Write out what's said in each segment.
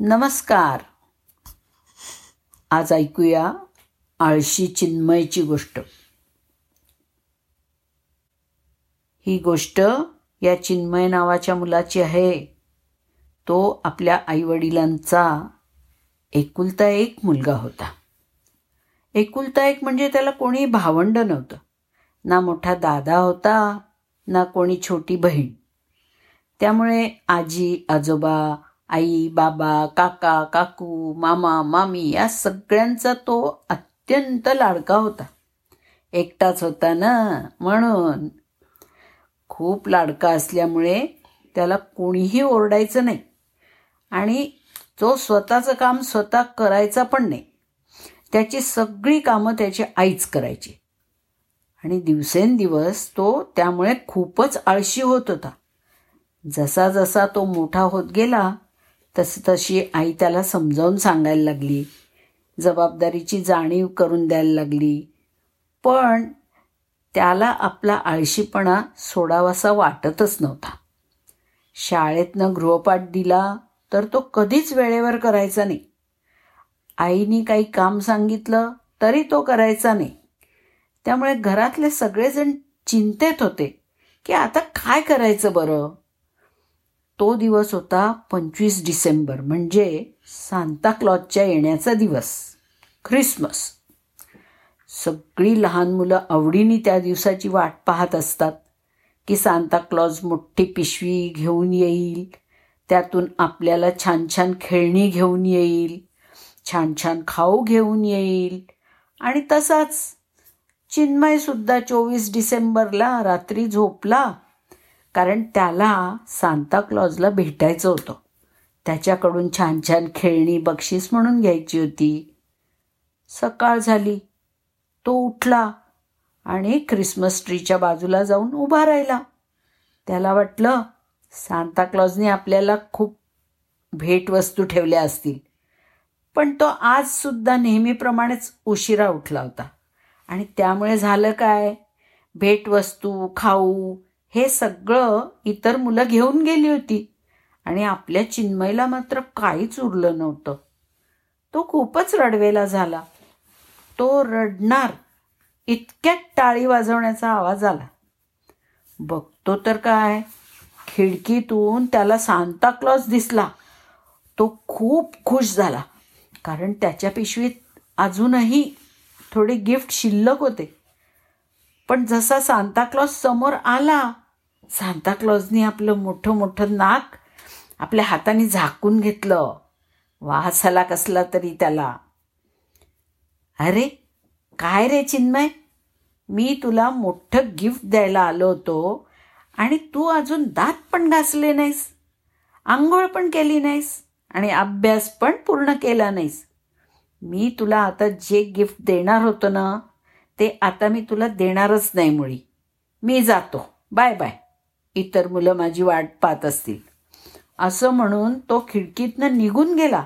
नमस्कार. आज ऐकूया आळशी चिन्मयची गोष्ट. ही गोष्ट या चिन्मय नावाच्या मुलाची आहे. तो आपल्या आईवडिलांचा एकुलता एक मुलगा होता. एकुलता एक म्हणजे त्याला कोणी भावंड नव्हतं. ना मोठा दादा होता ना कोणी छोटी बहीण. त्यामुळे आजी आजोबा आई बाबा काका काकू मामा मामी या सगळ्यांचा तो अत्यंत लाडका होता. एकटाच होता ना म्हणून खूप लाडका असल्यामुळे त्याला कोणीही ओरडायचं नाही. आणि तो स्वतःचं काम स्वतः करायचा पण नाही. त्याची सगळी कामं त्याची आईच करायची. आणि दिवसेंदिवस तो त्यामुळे खूपच आळशी होत होता. जसा जसा तो मोठा होत गेला तस तशी आई त्याला समजावून सांगायला लागली. जबाबदारीची जाणीव करून द्यायला लागली. पण त्याला आपला आळशीपणा सोडावासा वाटतच नव्हता. शाळेतनं गृहपाठ दिला तर तो कधीच वेळेवर करायचा नाही. आईनी काही काम सांगितलं तरी तो करायचा नाही. त्यामुळे घरातले सगळेजण चिंतेत होते की आता काय करायचं बरं? तो दिवस होता पंचवीस डिसेंबर म्हणजे सांताक्लॉजच्या येण्याचा दिवस ख्रिसमस. सगळी लहान मुलं आवडीने त्या दिवसाची वाट पाहत असतात की सांताक्लॉज मोठी पिशवी घेऊन येईल त्यातून आपल्याला छान छान खेळणी घेऊन येईल छान छान खाऊ घेऊन येईल. आणि तसाच चिन्मयसुद्धा चोवीस डिसेंबरला रात्री झोपला कारण त्याला सांताक्लॉजला भेटायचं होतं. त्याच्याकडून छान छान खेळणी बक्षीस म्हणून घ्यायची होती. सकाळ झाली. तो उठला आणि ख्रिसमस ट्रीच्या बाजूला जाऊन उभा राहिला. त्याला वाटलं सांताक्लॉजने आपल्याला खूप भेटवस्तू ठेवल्या असतील. पण तो आजसुद्धा नेहमीप्रमाणेच उशिरा उठला होता. आणि त्यामुळे झालं काय? भेटवस्तू खाऊ हे सगळं इतर मुलं घेऊन गेली होती. आणि आपल्या चिन्मयला मात्र काहीच उरलं नव्हतं. तो खूपच रडवेला झाला. तो रडणार इतक्यात टाळी वाजवण्याचा आवाज आला. बघतो तर काय? खिडकीतून त्याला सांताक्लॉज दिसला. तो खूप खुश झाला. कारण त्याच्या पिशवीत अजूनही थोडे गिफ्ट शिल्लक होते. पण जसा सांताक्लॉज समोर आला सांताक्लॉजने आपलं मोठं मोठं नाक आपल्या हाताने झाकून घेतलं. वास आला कसला तरी त्याला. अरे काय रे चिन्मय? मी तुला मोठं गिफ्ट द्यायला आलो होतो आणि तू अजून दात पण घासले नाहीस आंघोळ पण केली नाहीस आणि अभ्यास पण पूर्ण केला नाहीस. मी तुला आता जे गिफ्ट देणार होतं ना ते आता मी तुला देणारच नाही मुळी. मी जातो. Bye bye. इतर मुलं माझी वाट पाहत असतील. असं म्हणून तो खिडकीतनं निघून गेला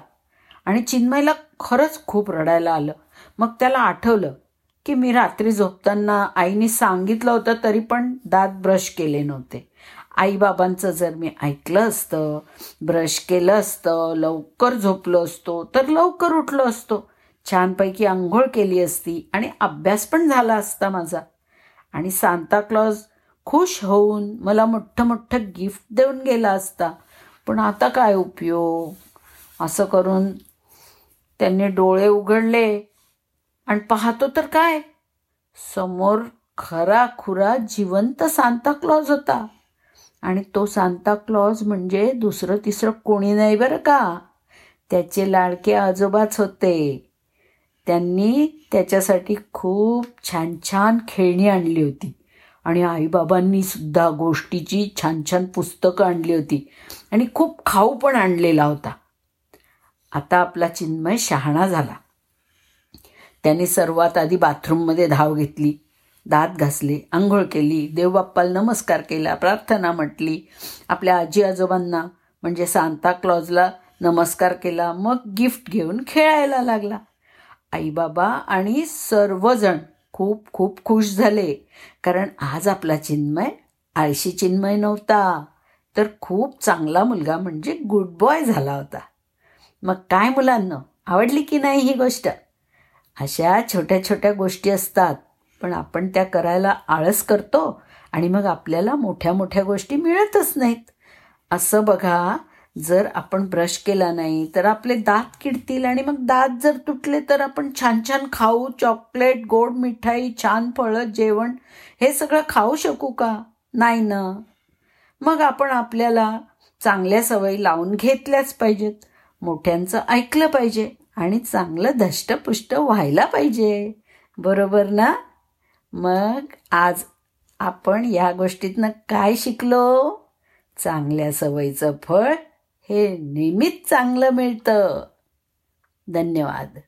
आणि चिन्मयला खरंच खूप रडायला आलं. मग त्याला आठवलं की मी रात्री झोपताना आईने सांगितलं होतं तरी पण दात ब्रश केले नव्हते. आईबाबांचं जर मी ऐकलं असतं ब्रश केलं असतं लवकर झोपलो असतो तर लवकर उठलो असतो. छानपैकी आंघोळ केली असती आणि अभ्यास पण झाला असता माझा. आणि सांताक्लॉज खुश होऊन मला मोठं मोठं गिफ्ट देऊन गेला असता. पण आता काय उपयोग? असं करून त्यांनी डोळे उघडले आणि पाहतो तर काय? समोर खरा खुरा जिवंत सांताक्लॉज होता. आणि तो सांताक्लॉज म्हणजे दुसरं तिसरं कोणी नाही बरं का? त्याचे लाडके आजोबाच होते. त्यांनी त्याच्यासाठी खूप छान छान खेळणी आणली होती. आणि आईबाबांनी सुद्धा गोष्टीची छान छान पुस्तकं आणली होती. आणि खूप खाऊ पण आणलेला होता. आता आपला चिन्मय शहाणा झाला. त्याने सर्वात आधी बाथरूममध्ये धाव घेतली. दात घासले आंघोळ केली देवबाप्पाला नमस्कार केला प्रार्थना म्हटली. आपल्या आजी आजोबांना म्हणजे सांताक्लॉजला नमस्कार केला मग गिफ्ट घेऊन खेळायला लागला. आईबाबा आणि सर्वजण खूप खूप खुश झाले. कारण आज आपला चिन्मय आळशी चिन्मय नव्हता. तर खूप चांगला मुलगा म्हणजे गुड बॉय झाला होता. मग काय मुलांना? आवडली की नाही ही गोष्ट? अशा छोट्या छोट्या गोष्टी असतात. पण आपण त्या करायला आळस करतो आणि मग आपल्याला मोठ्या मोठ्या गोष्टी मिळतच नाहीत. असं बघा जर आपण ब्रश केला नाही तर आपले दात किडतील आणि मग दात जर तुटले तर आपण छान छान खाऊ चॉकलेट गोड मिठाई छान फळं जेवण हे सगळं खाऊ शकू का? नाही ना. मग आपण आपल्याला चांगल्या सवयी लावून घेतल्याच पाहिजेत. मोठ्यांचं ऐकलं पाहिजे आणि चांगलं धष्टपुष्ट व्हायला पाहिजे. बरोबर ना? मग आज आपण या गोष्टीतनं काय शिकलो? चांगल्या सवयीचं फळ हे नेहमीच चांगलं मिळतं. धन्यवाद.